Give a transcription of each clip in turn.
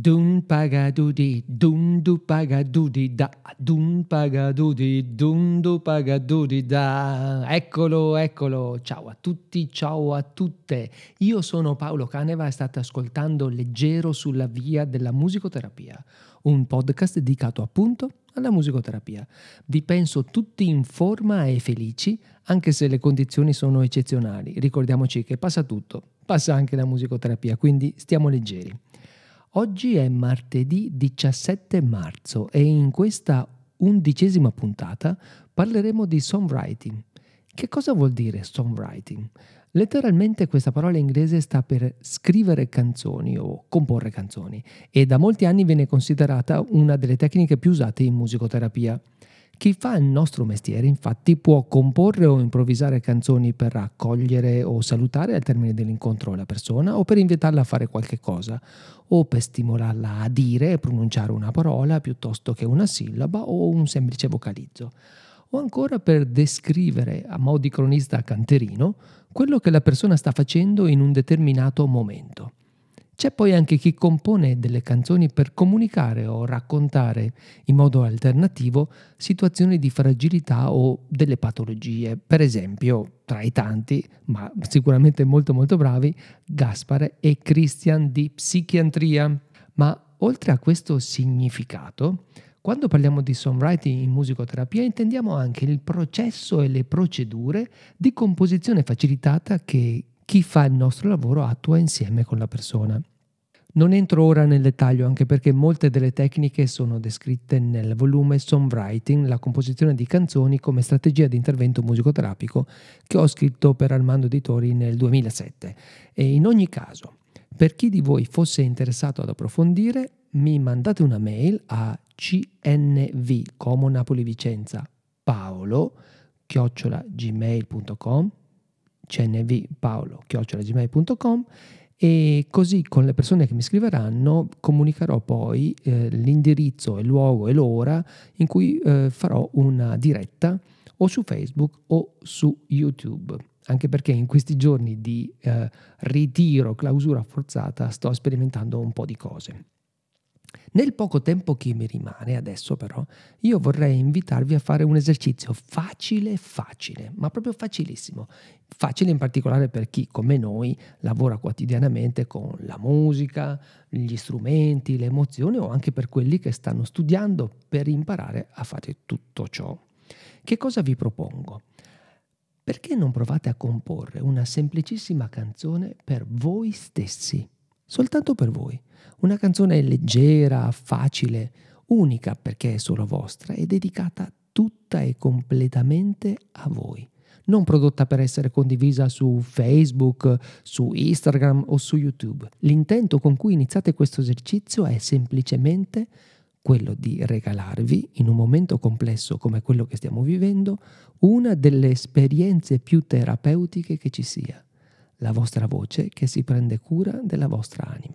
Dun pagadudi, dun du pagadudi da, dun pagadudi, dun du pagadudi da. Eccolo, eccolo. Ciao a tutti, ciao a tutte. Io sono Paolo Caneva e state ascoltando Leggero sulla via della musicoterapia, un podcast dedicato appunto alla musicoterapia. Vi penso tutti in forma e felici, anche se le condizioni sono eccezionali. Ricordiamoci che passa tutto, passa anche la musicoterapia, quindi stiamo leggeri. Oggi è martedì 17 marzo e in questa undicesima puntata parleremo di songwriting. Che cosa vuol dire songwriting? Letteralmente questa parola inglese sta per scrivere canzoni o comporre canzoni e da molti anni viene considerata una delle tecniche più usate in musicoterapia. Chi fa il nostro mestiere infatti può comporre o improvvisare canzoni per accogliere o salutare al termine dell'incontro la persona o per invitarla a fare qualche cosa o per stimolarla a dire e pronunciare una parola piuttosto che una sillaba o un semplice vocalizzo o ancora per descrivere a mo' di cronista canterino quello che la persona sta facendo in un determinato momento. C'è poi anche chi compone delle canzoni per comunicare o raccontare in modo alternativo situazioni di fragilità o delle patologie. Per esempio, tra i tanti, ma sicuramente molto molto bravi, Gaspare e Christian di Psichiatria. Ma oltre a questo significato, quando parliamo di songwriting in musicoterapia intendiamo anche il processo e le procedure di composizione facilitata che chi fa il nostro lavoro attua insieme con la persona. Non entro ora nel dettaglio anche perché molte delle tecniche sono descritte nel volume Songwriting, la composizione di canzoni come strategia di intervento musicoterapico che ho scritto per Armando Editori nel 2007. E in ogni caso, per chi di voi fosse interessato ad approfondire, mi mandate una mail a cnv como Napoli Vicenza paolo cnvpaolo chiocciolagmail.com e così con le persone che mi scriveranno comunicherò poi eh, l'indirizzo, il luogo e l'ora in cui eh, farò una diretta o su Facebook o su YouTube. Anche perché in questi giorni di eh, ritiro, clausura forzata, sto sperimentando un po' di cose. Nel poco tempo che mi rimane adesso però, io vorrei invitarvi a fare un esercizio facile, facile, ma proprio facilissimo. Facile in particolare per chi, come noi, lavora quotidianamente con la musica, gli strumenti, le emozioni o anche per quelli che stanno studiando per imparare a fare tutto ciò. Che cosa vi propongo? Perché non provate a comporre una semplicissima canzone per voi stessi? soltanto per voi. Una canzone leggera, facile, unica perché è solo vostra e dedicata tutta e completamente a voi. Non prodotta per essere condivisa su Facebook, su Instagram o su YouTube. L'intento con cui iniziate questo esercizio è semplicemente quello di regalarvi, in un momento complesso come quello che stiamo vivendo, una delle esperienze più terapeutiche che ci sia la vostra voce che si prende cura della vostra anima.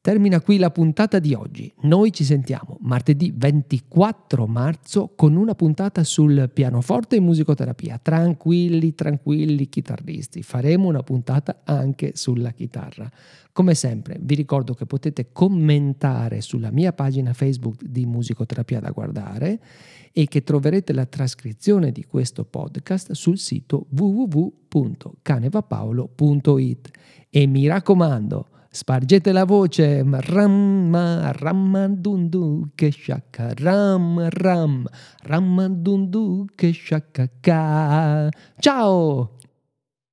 Termina qui la puntata di oggi. Noi ci sentiamo martedì 24 marzo con una puntata sul pianoforte e musicoterapia. Tranquilli, tranquilli chitarristi. Faremo una puntata anche sulla chitarra. Come sempre, vi ricordo che potete commentare sulla mia pagina Facebook di Musicoterapia da guardare e che troverete la trascrizione di questo podcast sul sito www.canevapaolo.it. E mi raccomando, Spargete la voce, ramma, rammadundu che sciacca, ram, ram, rammadundu che sciacca. Ciao!